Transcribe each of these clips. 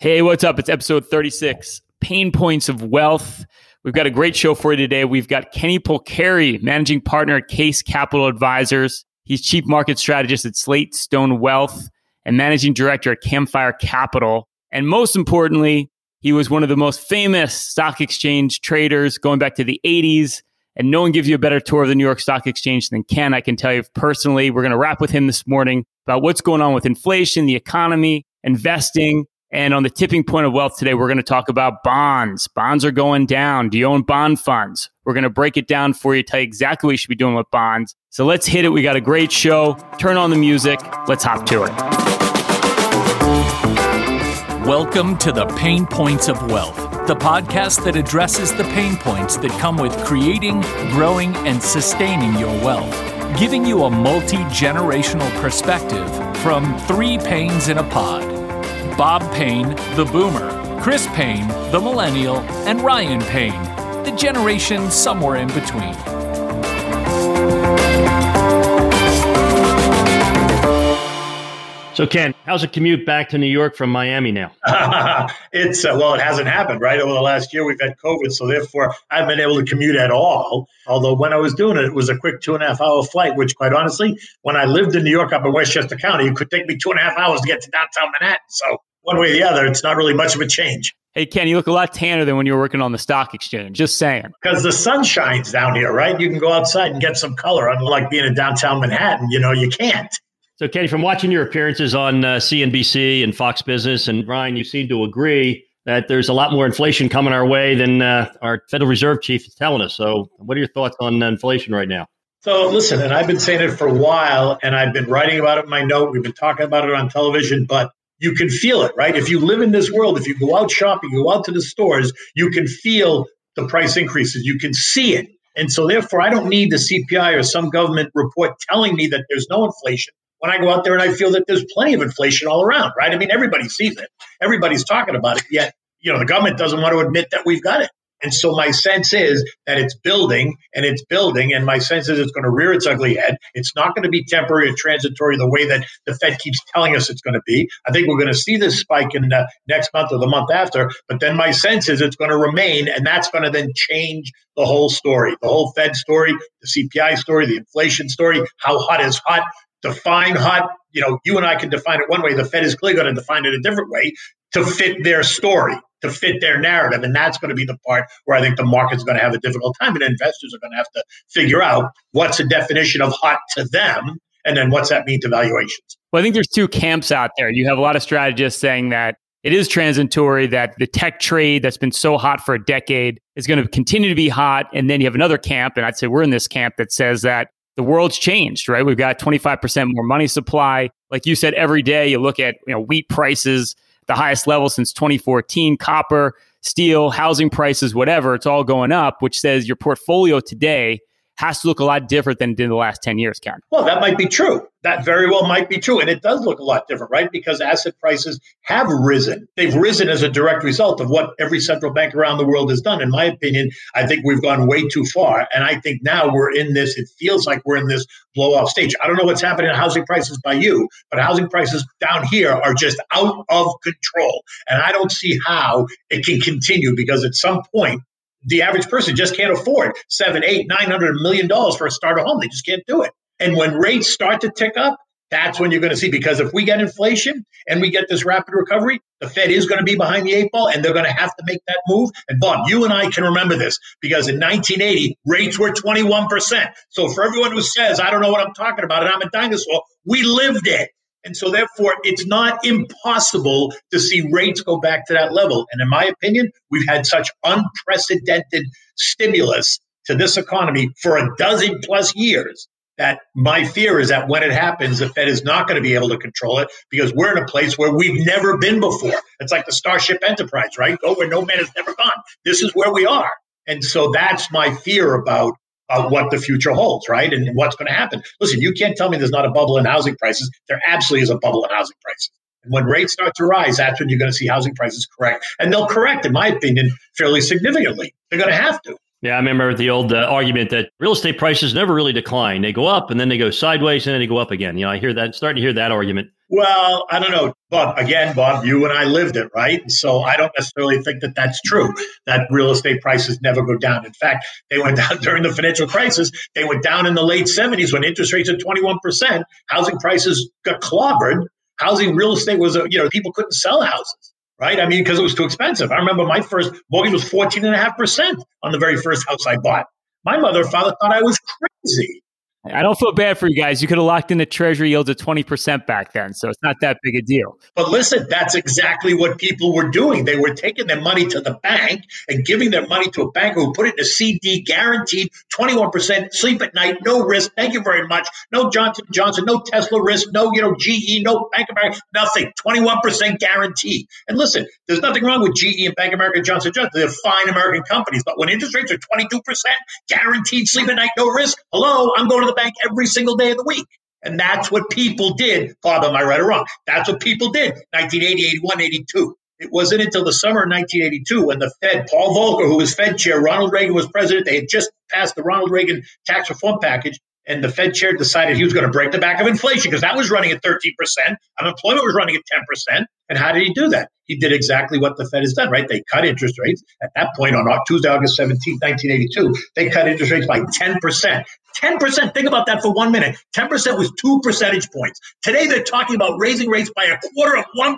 Hey, what's up? It's episode 36 Payne Points of Wealth. We've got a great show for you today. We've got Kenny Polcari, managing partner at Kace Capital Advisors. He's chief market strategist at SlateStone Wealth and managing director at Campfire Capital. And most importantly, he was one of the most famous stock exchange traders going back to the 80s. And no one gives you a better tour of the New York Stock Exchange than Ken. I can tell you personally. We're going to wrap with him this morning about what's going on with inflation, the economy, investing, and on the tipping point of wealth today, we're going to talk about bonds. Bonds are going down. Do you own bond funds? We're going to break it down for you, tell you exactly what you should be doing with bonds. So let's hit it. We got a great show. Turn on the music. Let's hop to it. Welcome to the Payne Points of Wealth, the podcast that addresses the pain points that come with creating, growing, and sustaining your wealth, giving you a multi generational perspective from three pains in a pod. Bob Payne, the boomer, Chris Payne, the millennial, and Ryan Payne, the generation somewhere in between. So, Ken, how's the commute back to New York from Miami now? it's uh, well, it hasn't happened right over the last year. We've had COVID, so therefore I haven't been able to commute at all. Although when I was doing it, it was a quick two and a half hour flight. Which, quite honestly, when I lived in New York up in Westchester County, it could take me two and a half hours to get to downtown Manhattan. So one way or the other, it's not really much of a change. Hey, Ken, you look a lot tanner than when you were working on the stock exchange. Just saying. Because the sun shines down here, right? You can go outside and get some color. Unlike being in downtown Manhattan, you know, you can't. So, Kenny, from watching your appearances on uh, CNBC and Fox Business, and Ryan, you seem to agree that there's a lot more inflation coming our way than uh, our Federal Reserve chief is telling us. So, what are your thoughts on inflation right now? So, listen, and I've been saying it for a while, and I've been writing about it in my note. We've been talking about it on television, but you can feel it, right? If you live in this world, if you go out shopping, you go out to the stores, you can feel the price increases. You can see it. And so, therefore, I don't need the CPI or some government report telling me that there's no inflation when I go out there and I feel that there's plenty of inflation all around, right? I mean, everybody sees it. Everybody's talking about it. Yet, you know, the government doesn't want to admit that we've got it. And so my sense is that it's building and it's building. And my sense is it's going to rear its ugly head. It's not going to be temporary or transitory the way that the Fed keeps telling us it's going to be. I think we're going to see this spike in the next month or the month after. But then my sense is it's going to remain. And that's going to then change the whole story, the whole Fed story, the CPI story, the inflation story, how hot is hot. Define hot. You know, you and I can define it one way. The Fed is clearly going to define it a different way to fit their story to fit their narrative. And that's going to be the part where I think the market's going to have a difficult time. And investors are going to have to figure out what's the definition of hot to them and then what's that mean to valuations. Well, I think there's two camps out there. You have a lot of strategists saying that it is transitory, that the tech trade that's been so hot for a decade is going to continue to be hot. And then you have another camp, and I'd say we're in this camp that says that the world's changed, right? We've got 25% more money supply. Like you said, every day you look at you know wheat prices the highest level since 2014. Copper, steel, housing prices, whatever, it's all going up, which says your portfolio today has to look a lot different than it did in the last 10 years, Karen. Well, that might be true. That very well might be true. And it does look a lot different, right? Because asset prices have risen. They've risen as a direct result of what every central bank around the world has done. In my opinion, I think we've gone way too far. And I think now we're in this, it feels like we're in this blow off stage. I don't know what's happening in housing prices by you, but housing prices down here are just out of control. And I don't see how it can continue because at some point, the average person just can't afford seven, eight, nine hundred million dollars for a starter home. They just can't do it. And when rates start to tick up, that's when you're going to see because if we get inflation and we get this rapid recovery, the Fed is going to be behind the eight ball and they're going to have to make that move. And Bob, you and I can remember this because in 1980, rates were 21%. So for everyone who says, I don't know what I'm talking about and I'm a dinosaur, we lived it. And so, therefore, it's not impossible to see rates go back to that level. And in my opinion, we've had such unprecedented stimulus to this economy for a dozen plus years that my fear is that when it happens, the Fed is not going to be able to control it because we're in a place where we've never been before. It's like the Starship Enterprise, right? Go where no man has never gone. This is where we are. And so that's my fear about uh, what the future holds, right? And what's going to happen. Listen, you can't tell me there's not a bubble in housing prices. There absolutely is a bubble in housing prices. And when rates start to rise, that's when you're going to see housing prices correct. And they'll correct, in my opinion, fairly significantly. They're going to have to. Yeah, I remember the old uh, argument that real estate prices never really decline. They go up and then they go sideways and then they go up again. You know, I hear that, starting to hear that argument Well, I don't know. But again, Bob, you and I lived it, right? So I don't necessarily think that that's true, that real estate prices never go down. In fact, they went down during the financial crisis. They went down in the late 70s when interest rates at 21%. Housing prices got clobbered. Housing real estate was, uh, you know, people couldn't sell houses right? I mean, because it was too expensive. I remember my first mortgage was 14.5% on the very first house I bought. My mother and father thought I was crazy. I don't feel bad for you guys. You could have locked in the treasury yields at 20% back then. So it's not that big a deal. But listen, that's exactly what people were doing. They were taking their money to the bank and giving their money to a banker who put it in a CD guaranteed 21% sleep at night, no risk. Thank you very much. No Johnson Johnson, no Tesla risk, no, you know, GE, no Bank of America, nothing. 21% guarantee. And listen, there's nothing wrong with GE and Bank of America Johnson Johnson. They're fine American companies. But when interest rates are 22%, guaranteed sleep at night, no risk, hello, I'm going to the bank every single day of the week. And that's what people did. Bob, am I right or wrong? That's what people did 1980, 81, 82. It wasn't until the summer of 1982 when the Fed, Paul Volcker, who was Fed chair, Ronald Reagan was president, they had just passed the Ronald Reagan tax reform package, and the Fed chair decided he was going to break the back of inflation because that was running at 13%. Unemployment was running at 10%. And how did he do that? He did exactly what the Fed has done, right? They cut interest rates. At that point, on Tuesday, August 17, 1982, they cut interest rates by 10%. 10%, think about that for one minute. 10% was two percentage points. Today, they're talking about raising rates by a quarter of 1%,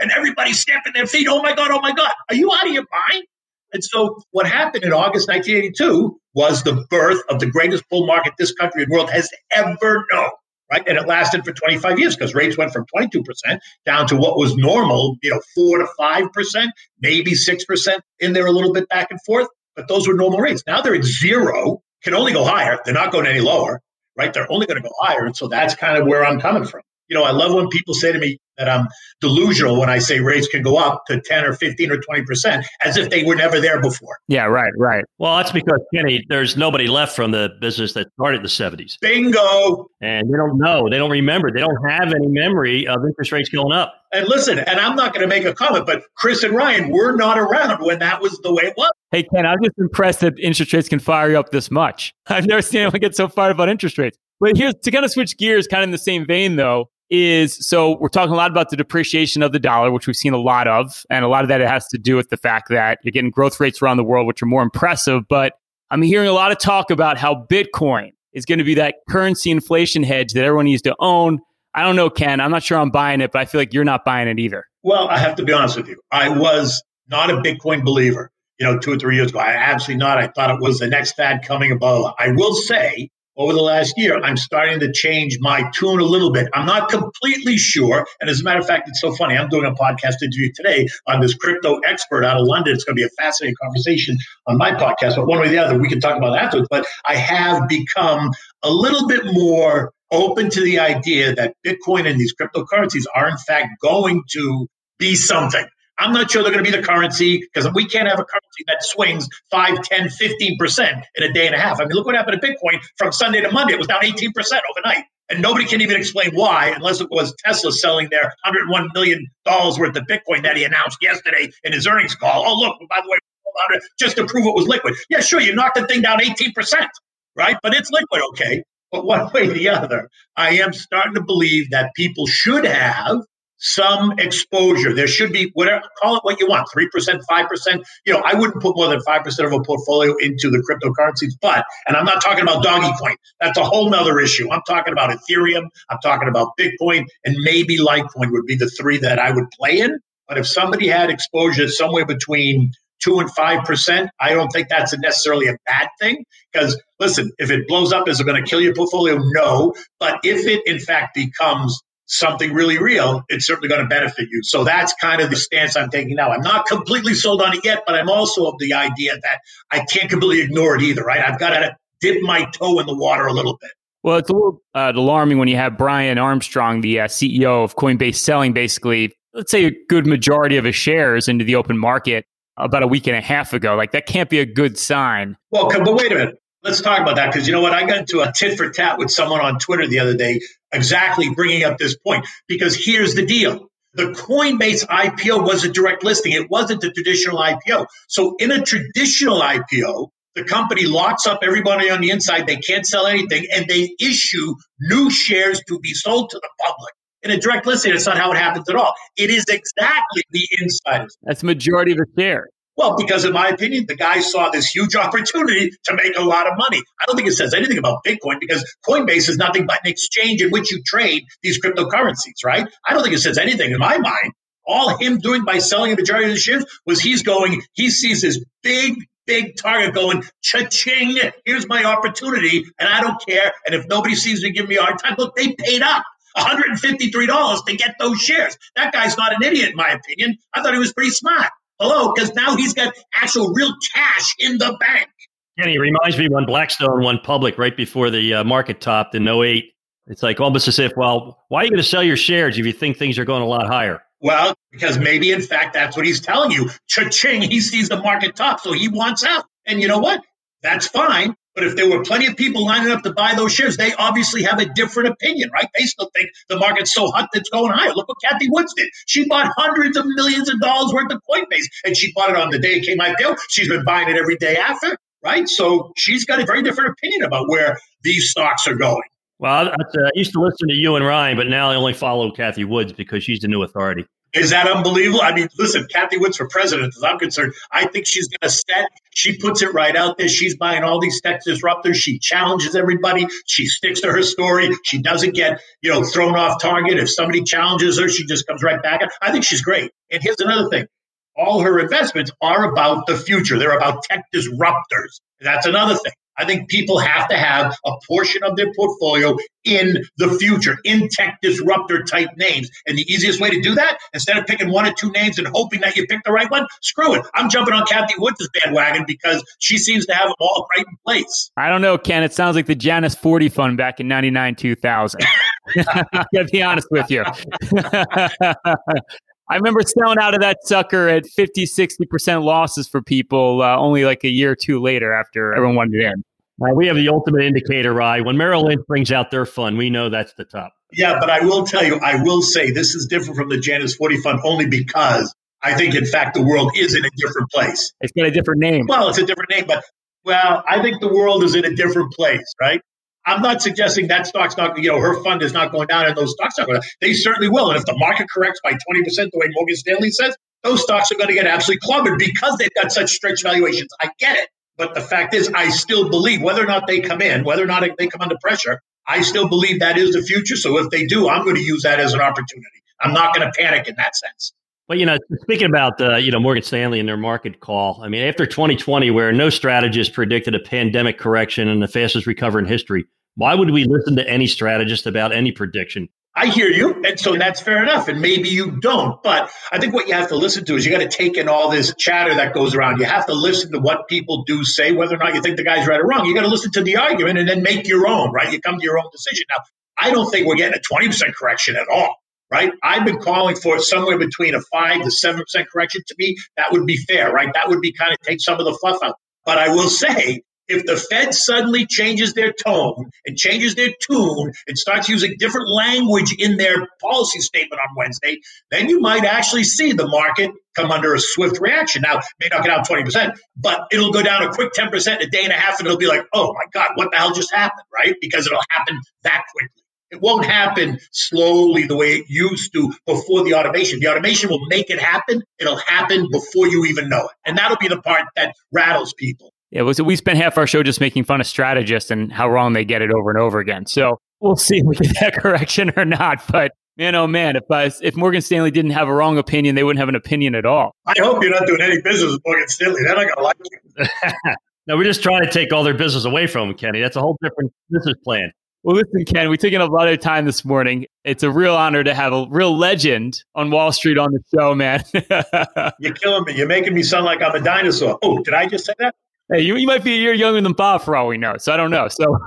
and everybody's stamping their feet. Oh my God, oh my God. Are you out of your mind? And so, what happened in August 1982 was the birth of the greatest bull market this country and world has ever known. Right. And it lasted for 25 years because rates went from 22% down to what was normal, you know, four to 5%, maybe 6% in there a little bit back and forth. But those were normal rates. Now they're at zero, can only go higher. They're not going any lower, right? They're only going to go higher. And so that's kind of where I'm coming from. You know, I love when people say to me, that I'm delusional when I say rates can go up to 10 or 15 or 20%, as if they were never there before. Yeah, right, right. Well, that's because, Kenny, there's nobody left from the business that started in the 70s. Bingo. And they don't know. They don't remember. They don't have any memory of interest rates going up. And listen, and I'm not going to make a comment, but Chris and Ryan were not around when that was the way it was. Hey, Ken, I'm just impressed that interest rates can fire you up this much. I've never seen anyone get so fired about interest rates. But here's to kind of switch gears, kind of in the same vein, though is so we're talking a lot about the depreciation of the dollar, which we've seen a lot of. And a lot of that has to do with the fact that you're getting growth rates around the world, which are more impressive. But I'm hearing a lot of talk about how Bitcoin is going to be that currency inflation hedge that everyone needs to own. I don't know, Ken. I'm not sure I'm buying it, but I feel like you're not buying it either. Well, I have to be honest with you. I was not a Bitcoin believer, you know, two or three years ago. I absolutely not. I thought it was the next fad coming above. I will say over the last year, I'm starting to change my tune a little bit. I'm not completely sure. And as a matter of fact, it's so funny. I'm doing a podcast interview today on this crypto expert out of London. It's going to be a fascinating conversation on my podcast. But one way or the other, we can talk about that afterwards. But I have become a little bit more open to the idea that Bitcoin and these cryptocurrencies are, in fact, going to be something. I'm not sure they're going to be the currency because we can't have a currency that swings 5, 10, 15% in a day and a half. I mean, look what happened to Bitcoin from Sunday to Monday. It was down 18% overnight. And nobody can even explain why, unless it was Tesla selling their $101 million worth of Bitcoin that he announced yesterday in his earnings call. Oh, look, by the way, just to prove it was liquid. Yeah, sure, you knocked the thing down 18%, right? But it's liquid, okay. But one way or the other, I am starting to believe that people should have some exposure. There should be whatever call it what you want, three percent, five percent. You know, I wouldn't put more than five percent of a portfolio into the cryptocurrencies, but and I'm not talking about doggy coin. That's a whole nother issue. I'm talking about Ethereum, I'm talking about Bitcoin, and maybe Litecoin would be the three that I would play in. But if somebody had exposure somewhere between two and five percent, I don't think that's necessarily a bad thing. Because listen, if it blows up, is it going to kill your portfolio? No. But if it in fact becomes something really real, it's certainly going to benefit you. So that's kind of the stance I'm taking now. I'm not completely sold on it yet, but I'm also of the idea that I can't completely ignore it either, right? I've got to dip my toe in the water a little bit. Well, it's a little uh, alarming when you have Brian Armstrong, the uh, CEO of Coinbase, selling basically, let's say, a good majority of his shares into the open market about a week and a half ago. Like, that can't be a good sign. Well, but wait a minute. Let's talk about that because you know what? I got into a tit for tat with someone on Twitter the other day, exactly bringing up this point. Because here's the deal the Coinbase IPO was a direct listing, it wasn't a traditional IPO. So, in a traditional IPO, the company locks up everybody on the inside, they can't sell anything, and they issue new shares to be sold to the public. In a direct listing, it's not how it happens at all. It is exactly the insiders. That's majority of the share. Well, because in my opinion, the guy saw this huge opportunity to make a lot of money. I don't think it says anything about Bitcoin because Coinbase is nothing but an exchange in which you trade these cryptocurrencies, right? I don't think it says anything in my mind. All him doing by selling a majority of the shares was he's going, he sees this big, big target going, cha-ching, here's my opportunity, and I don't care. And if nobody sees me give me a hard time, look, they paid up. $153 to get those shares. That guy's not an idiot, in my opinion. I thought he was pretty smart. Hello, because now he's got actual real cash in the bank. Kenny, it reminds me when Blackstone went public right before the uh, market topped in 08. It's like almost as if, well, why are you going to sell your shares if you think things are going a lot higher? Well, because maybe in fact that's what he's telling you. Cha-ching, he sees the market top, so he wants out. And you know what? That's fine. But if there were plenty of people lining up to buy those shares, they obviously have a different opinion, right? They still think the market's so hot that's going higher. Look what Cathie Woods did. She bought hundreds of millions of dollars worth of Coinbase, and she bought it on the day it came IPO. She's been buying it every day after, right? So she's got a very different opinion about where these stocks are going. Well, I, I uh, used to listen to you and Ryan, but now I only follow Cathie Woods because she's the new authority. Is that unbelievable? I mean, listen, Cathie Woods for president, as I'm concerned, I think she's going to set. She puts it right out there. She's buying all these tech disruptors. She challenges everybody. She sticks to her story. She doesn't get, you know, thrown off target. If somebody challenges her, she just comes right back. I think she's great. And here's another thing. All her investments are about the future. They're about tech disruptors. That's another thing. I think people have to have a portion of their portfolio in the future, in tech disruptor type names. And the easiest way to do that, instead of picking one or two names and hoping that you pick the right one, screw it. I'm jumping on Cathie Woods' bandwagon because she seems to have them all right in place. I don't know, Ken. It sounds like the Janus 40 fund back in 99, 2000. I gotta be honest with you. I remember selling out of that sucker at 50, 60% losses for people uh, only like a year or two later after everyone wanted in. Uh, we have the ultimate indicator, Rye. When Merrill Lynch brings out their fund, we know that's the top. Yeah, but I will tell you, I will say this is different from the Janus 40 fund only because I think, in fact, the world is in a different place. It's got a different name. Well, it's a different name, but well, I think the world is in a different place, right? I'm not suggesting that stock's not, you know, her fund is not going down and those stocks are going down. They certainly will. And if the market corrects by 20%, the way Morgan Stanley says, those stocks are going to get absolutely clobbered because they've got such stretched valuations. I get it. But the fact is, I still believe whether or not they come in, whether or not they come under pressure, I still believe that is the future. So if they do, I'm going to use that as an opportunity. I'm not going to panic in that sense. But you know, speaking about uh, you know Morgan Stanley and their market call, I mean, after 2020, where no strategist predicted a pandemic correction and the fastest recovery in history, why would we listen to any strategist about any prediction? I hear you. And so that's fair enough. And maybe you don't. But I think what you have to listen to is you got to take in all this chatter that goes around. You have to listen to what people do say, whether or not you think the guy's right or wrong. You got to listen to the argument and then make your own, right? You come to your own decision. Now, I don't think we're getting a 20% correction at all, right? I've been calling for somewhere between a 5 to 7% correction. To me, that would be fair, right? That would be kind of take some of the fluff out. But I will say if the Fed suddenly changes their tone and changes their tune and starts using different language in their policy statement on Wednesday, then you might actually see the market come under a swift reaction. Now, may not get down 20%, but it'll go down a quick 10% a day and a half, and it'll be like, oh my God, what the hell just happened, right? Because it'll happen that quickly. It won't happen slowly the way it used to before the automation. The automation will make it happen. It'll happen before you even know it. And that'll be the part that rattles people. Yeah, was we spent half our show just making fun of strategists and how wrong they get it over and over again. So we'll see if we get that correction or not. But man, oh man, if uh, if Morgan Stanley didn't have a wrong opinion, they wouldn't have an opinion at all. I hope you're not doing any business with Morgan Stanley. They're not going to like you. no, we're just trying to take all their business away from them, Kenny. That's a whole different business plan. Well, listen, Ken, we took in a lot of time this morning. It's a real honor to have a real legend on Wall Street on the show, man. You're killing me. You're making me sound like I'm a dinosaur. Oh, did I just say that? Hey, you, you might be a year younger than Bob for all we know. So I don't know. So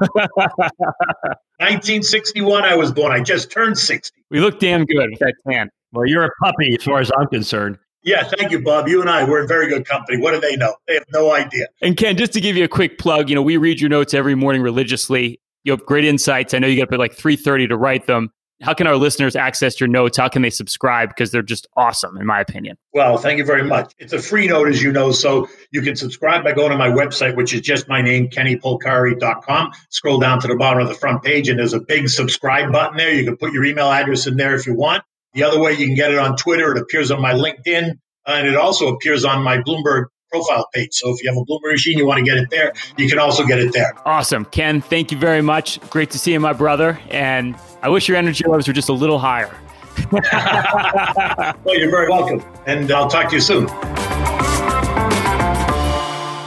1961, I was born. I just turned 60. We look damn good with that tan. Well, you're a puppy as far as I'm concerned. Yeah, thank you, Bob. You and I, we're in very good company. What do they know? They have no idea. And Ken, just to give you a quick plug, you know, we read your notes every morning religiously. You have great insights. I know you get up at like 3.30 to write them. How can our listeners access your notes? How can they subscribe? Because they're just awesome, in my opinion. Well, thank you very much. It's a free note, as you know, so you can subscribe by going to my website, which is just my name, kennypolcari.com. Scroll down to the bottom of the front page, and there's a big subscribe button there. You can put your email address in there if you want. The other way, you can get it on Twitter. It appears on my LinkedIn, and it also appears on my Bloomberg profile page. So if you have a Bloomberg machine, you want to get it there, you can also get it there. Awesome. Ken, thank you very much. Great to see you, my brother. And I wish your energy levels were just a little higher. well, you're very welcome. And I'll talk to you soon.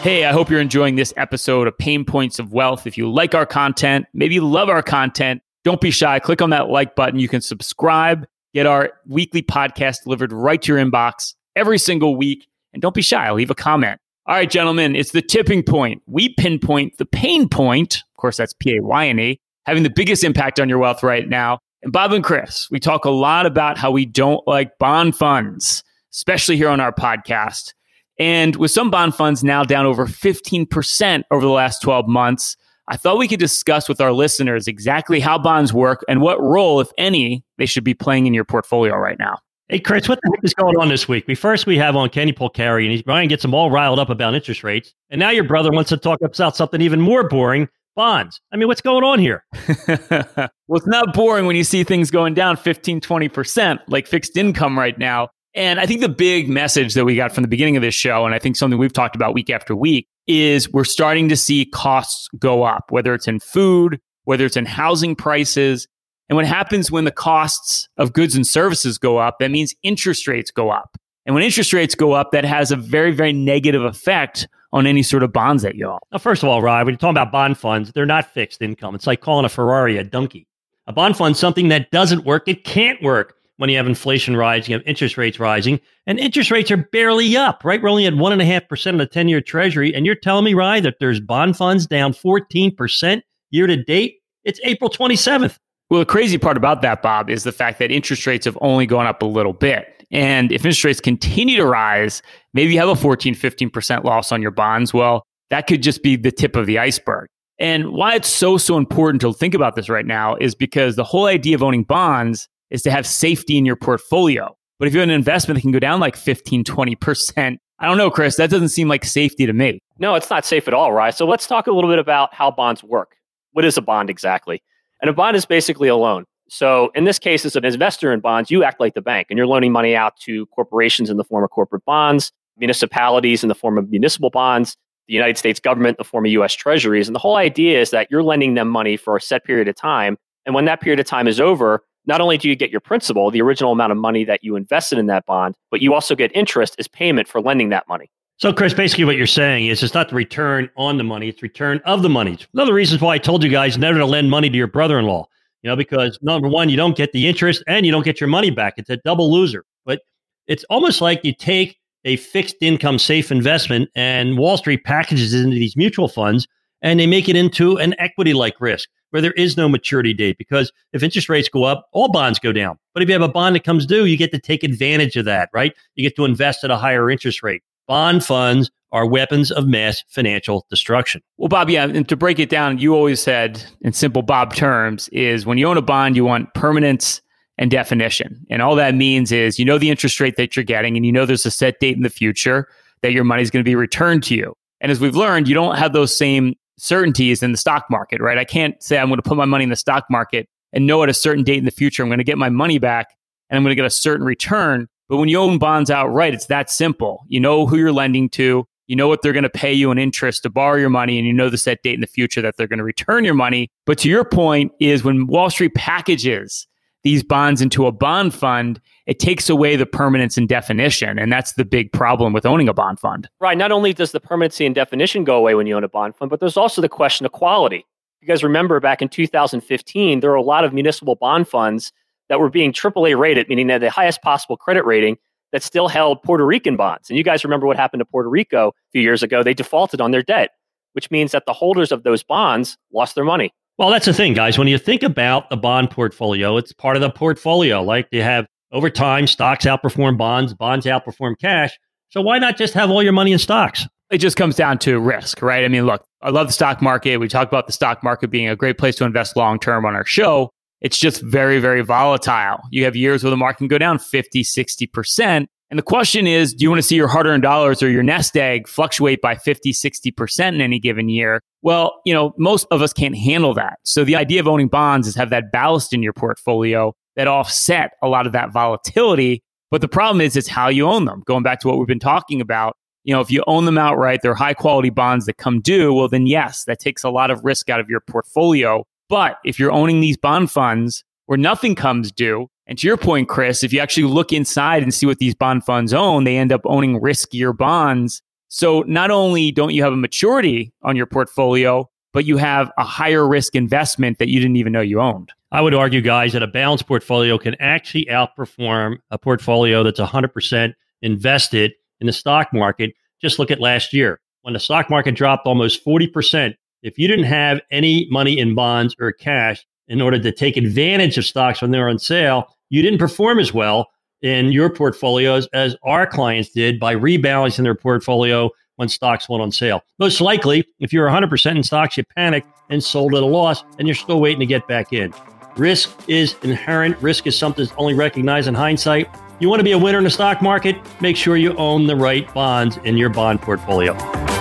Hey, I hope you're enjoying this episode of Payne Points of Wealth. If you like our content, maybe you love our content, don't be shy. Click on that like button. You can subscribe, get our weekly podcast delivered right to your inbox every single week. And don't be shy, leave a comment. All right, gentlemen, it's the tipping point. We pinpoint the pain point. Of course, that's P A Y N E, having the biggest impact on your wealth right now. And Bob and Chris, we talk a lot about how we don't like bond funds, especially here on our podcast. And with some bond funds now down over 15% over the last 12 months, I thought we could discuss with our listeners exactly how bonds work and what role, if any, they should be playing in your portfolio right now. Hey, Chris, what the heck is going on this week? We first we have on Kenny Polcari, and he's, Ryan gets them all riled up about interest rates, and now your brother wants to talk about something even more boring: bonds. I mean, what's going on here? well, it's not boring when you see things going down 15, 20% like fixed income right now. And I think the big message that we got from the beginning of this show, and I think something we've talked about week after week, is we're starting to see costs go up, whether it's in food, whether it's in housing prices, and what happens when the costs of goods and services go up, that means interest rates go up. And when interest rates go up, that has a very, very negative effect on any sort of bonds that you own. Now, first of all, Rod, when you're talking about bond funds, they're not fixed income. It's like calling a Ferrari a donkey. A bond fund, something that doesn't work, it can't work when you have inflation rising, you have interest rates rising, and interest rates are barely up, right? We're only at 1.5% of the 10 year treasury. And you're telling me, Ryan, that there's bond funds down 14% year to date? It's April 27th. Well, the crazy part about that, Bob, is the fact that interest rates have only gone up a little bit. And if interest rates continue to rise, maybe you have a 14, 15% loss on your bonds. Well, that could just be the tip of the iceberg. And why it's so, so important to think about this right now is because the whole idea of owning bonds is to have safety in your portfolio. But if you have an investment that can go down like 15, 20%, I don't know, Chris, that doesn't seem like safety to me. No, it's not safe at all, right? So let's talk a little bit about how bonds work. What is a bond exactly? And a bond is basically a loan. So in this case, as an investor in bonds, you act like the bank and you're loaning money out to corporations in the form of corporate bonds, municipalities in the form of municipal bonds, the United States government in the form of US treasuries. And the whole idea is that you're lending them money for a set period of time. And when that period of time is over, not only do you get your principal, the original amount of money that you invested in that bond, but you also get interest as payment for lending that money. So, Chris, basically what you're saying is it's not the return on the money, it's return of the money. One of the reasons why I told you guys never to lend money to your brother in law, you know, because number one, you don't get the interest and you don't get your money back. It's a double loser. But it's almost like you take a fixed income safe investment and Wall Street packages it into these mutual funds and they make it into an equity like risk where there is no maturity date because if interest rates go up, all bonds go down. But if you have a bond that comes due, you get to take advantage of that, right? You get to invest at a higher interest rate. Bond funds are weapons of mass financial destruction. Well, Bob, yeah, and to break it down, you always said in simple Bob terms is when you own a bond, you want permanence and definition. And all that means is you know the interest rate that you're getting and you know there's a set date in the future that your money is going to be returned to you. And as we've learned, you don't have those same certainties in the stock market, right? I can't say I'm going to put my money in the stock market and know at a certain date in the future I'm going to get my money back and I'm going to get a certain return but when you own bonds outright, it's that simple. You know who you're lending to, you know what they're going to pay you in interest to borrow your money, and you know the set date in the future that they're going to return your money. But to your point, is when Wall Street packages these bonds into a bond fund, it takes away the permanence and definition. And that's the big problem with owning a bond fund. Right. Not only does the permanency and definition go away when you own a bond fund, but there's also the question of quality. You guys remember back in 2015, there were a lot of municipal bond funds that were being AAA rated, meaning they had the highest possible credit rating that still held Puerto Rican bonds. And you guys remember what happened to Puerto Rico a few years ago? They defaulted on their debt, which means that the holders of those bonds lost their money. Well, that's the thing, guys. When you think about the bond portfolio, it's part of the portfolio. Like you have over time, stocks outperform bonds, bonds outperform cash. So why not just have all your money in stocks? It just comes down to risk, right? I mean, look, I love the stock market. We talk about the stock market being a great place to invest long term on our show. It's just very, very volatile. You have years where the market can go down 50, 60%. And the question is, do you want to see your hard earned dollars or your nest egg fluctuate by 50, 60% in any given year? Well, you know, most of us can't handle that. So the idea of owning bonds is have that ballast in your portfolio that offset a lot of that volatility. But the problem is, it's how you own them. Going back to what we've been talking about, you know, if you own them outright, they're high quality bonds that come due. Well, then yes, that takes a lot of risk out of your portfolio. But if you're owning these bond funds where nothing comes due, and to your point, Chris, if you actually look inside and see what these bond funds own, they end up owning riskier bonds. So not only don't you have a maturity on your portfolio, but you have a higher risk investment that you didn't even know you owned. I would argue, guys, that a balanced portfolio can actually outperform a portfolio that's 100% invested in the stock market. Just look at last year when the stock market dropped almost 40%. If you didn't have any money in bonds or cash in order to take advantage of stocks when they're on sale, you didn't perform as well in your portfolios as our clients did by rebalancing their portfolio when stocks went on sale. Most likely, if you're 100% in stocks, you panicked and sold at a loss and you're still waiting to get back in. Risk is inherent. Risk is something that's only recognized in hindsight. You want to be a winner in the stock market? Make sure you own the right bonds in your bond portfolio.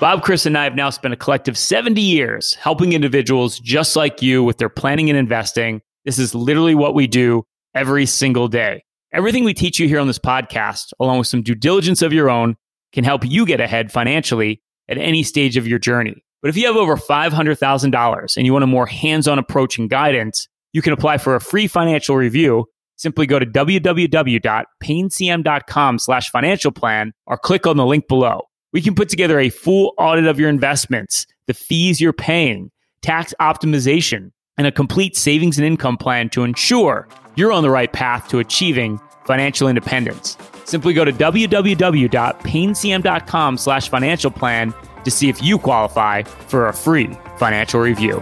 Bob, Chris, and I have now spent a collective 70 years helping individuals just like you with their planning and investing. This is literally what we do every single day. Everything we teach you here on this podcast, along with some due diligence of your own, can help you get ahead financially at any stage of your journey. But if you have over $500,000 and you want a more hands-on approach and guidance, you can apply for a free financial review. Simply go to www.paynecm.com slash financial plan or click on the link below. We can put together a full audit of your investments, the fees you're paying, tax optimization, and a complete savings and income plan to ensure you're on the right path to achieving financial independence. Simply go to www.paynecm.com slash financial plan to see if you qualify for a free financial review.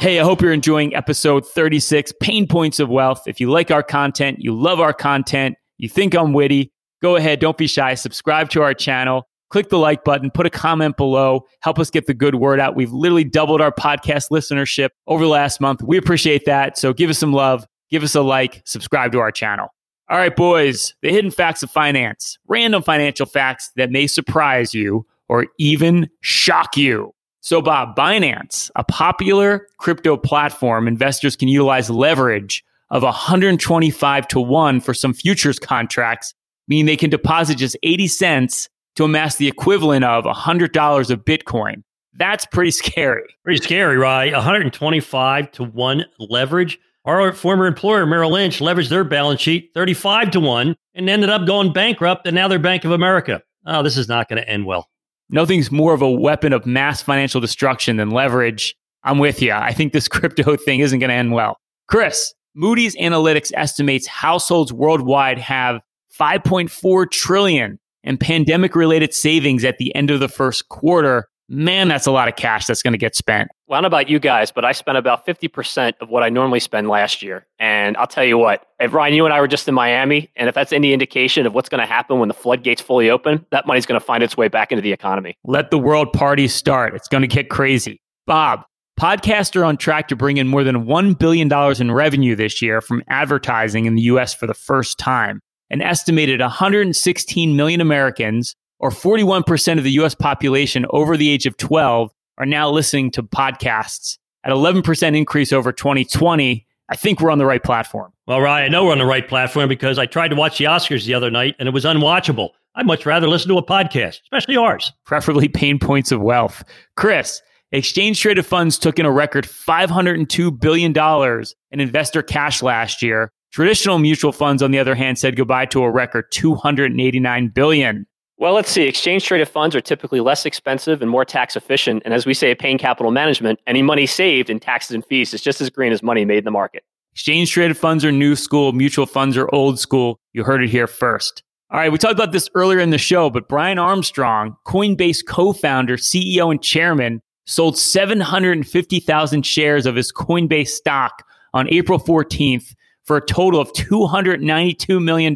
Hey, I hope you're enjoying episode 36, Payne Points of Wealth. If you like our content, you love our content, you think I'm witty, go ahead, don't be shy, subscribe to our channel, click the like button, put a comment below, help us get the good word out. We've literally doubled our podcast listenership over the last month. We appreciate that. So give us some love, give us a like, subscribe to our channel. All right, boys, the hidden facts of finance, random financial facts that may surprise you or even shock you. So, Bob, Binance, a popular crypto platform, investors can utilize leverage of 125 to 1 for some futures contracts meaning they can deposit just 80 cents to amass the equivalent of $100 of Bitcoin. That's pretty scary. Pretty scary, right? 125 to 1 leverage. Our former employer, Merrill Lynch, leveraged their balance sheet 35 to 1 and ended up going bankrupt, and now they're Bank of America. Oh, this is not going to end well. Nothing's more of a weapon of mass financial destruction than leverage. I'm with you. I think this crypto thing isn't going to end well. Chris, Moody's Analytics estimates households worldwide have 5.4 trillion in pandemic related savings at the end of the first quarter. Man, that's a lot of cash that's going to get spent. Well, I don't know about you guys, but I spent about 50% of what I normally spend last year. And I'll tell you what, if Ryan, you and I were just in Miami, and if that's any indication of what's going to happen when the floodgates fully open, that money's going to find its way back into the economy. Let the world party start. It's going to get crazy. Bob, podcasts are on track to bring in more than $1 billion in revenue this year from advertising in the US for the first time an estimated 116 million Americans, or 41% of the US population over the age of 12, are now listening to podcasts at 11% increase over 2020. I think we're on the right platform. Well, Ryan, I know we're on the right platform because I tried to watch the Oscars the other night and it was unwatchable. I'd much rather listen to a podcast, especially ours. Preferably Payne Points of Wealth. Chris, exchange traded funds took in a record $502 billion in investor cash last year, Traditional mutual funds, on the other hand, said goodbye to a record 289 billion. Well, let's see. Exchange traded funds are typically less expensive and more tax efficient. And as we say at Payne Capital Management, any money saved in taxes and fees is just as green as money made in the market. Exchange traded funds are new school, mutual funds are old school. You heard it here first. All right, we talked about this earlier in the show, but Brian Armstrong, Coinbase co founder, CEO, and chairman, sold 750,000 shares of his Coinbase stock on April 14th for a total of $292 million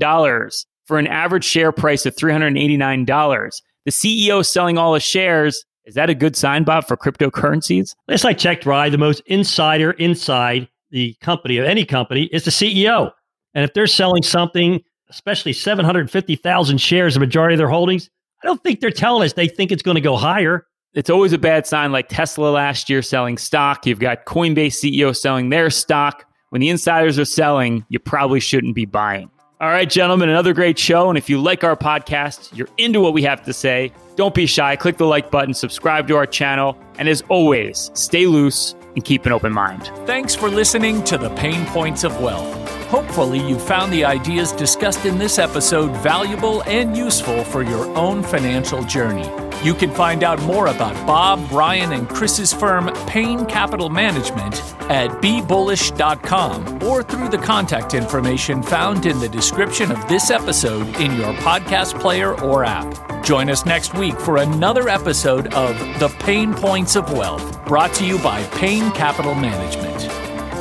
for an average share price of $389. The CEO selling all his shares Is that a good sign, Bob, for cryptocurrencies? Last I checked, Rye, the most insider inside the company of any company is the CEO. And if they're selling something, especially 750,000 shares, the majority of their holdings, I don't think they're telling us they think it's going to go higher. It's always a bad sign, like Tesla last year selling stock. You've got Coinbase CEO selling their stock. When the insiders are selling, you probably shouldn't be buying. All right, gentlemen, another great show. And if you like our podcast, you're into what we have to say, don't be shy. Click the like button, subscribe to our channel. And as always, stay loose and keep an open mind. Thanks for listening to the Payne Points of Wealth. Hopefully, you found the ideas discussed in this episode valuable and useful for your own financial journey. You can find out more about Bob, Ryan, and Chris's firm, Payne Capital Management, at bebullish.com or through the contact information found in the description of this episode in your podcast player or app. Join us next week for another episode of The Payne Points of Wealth, brought to you by Payne Capital Management.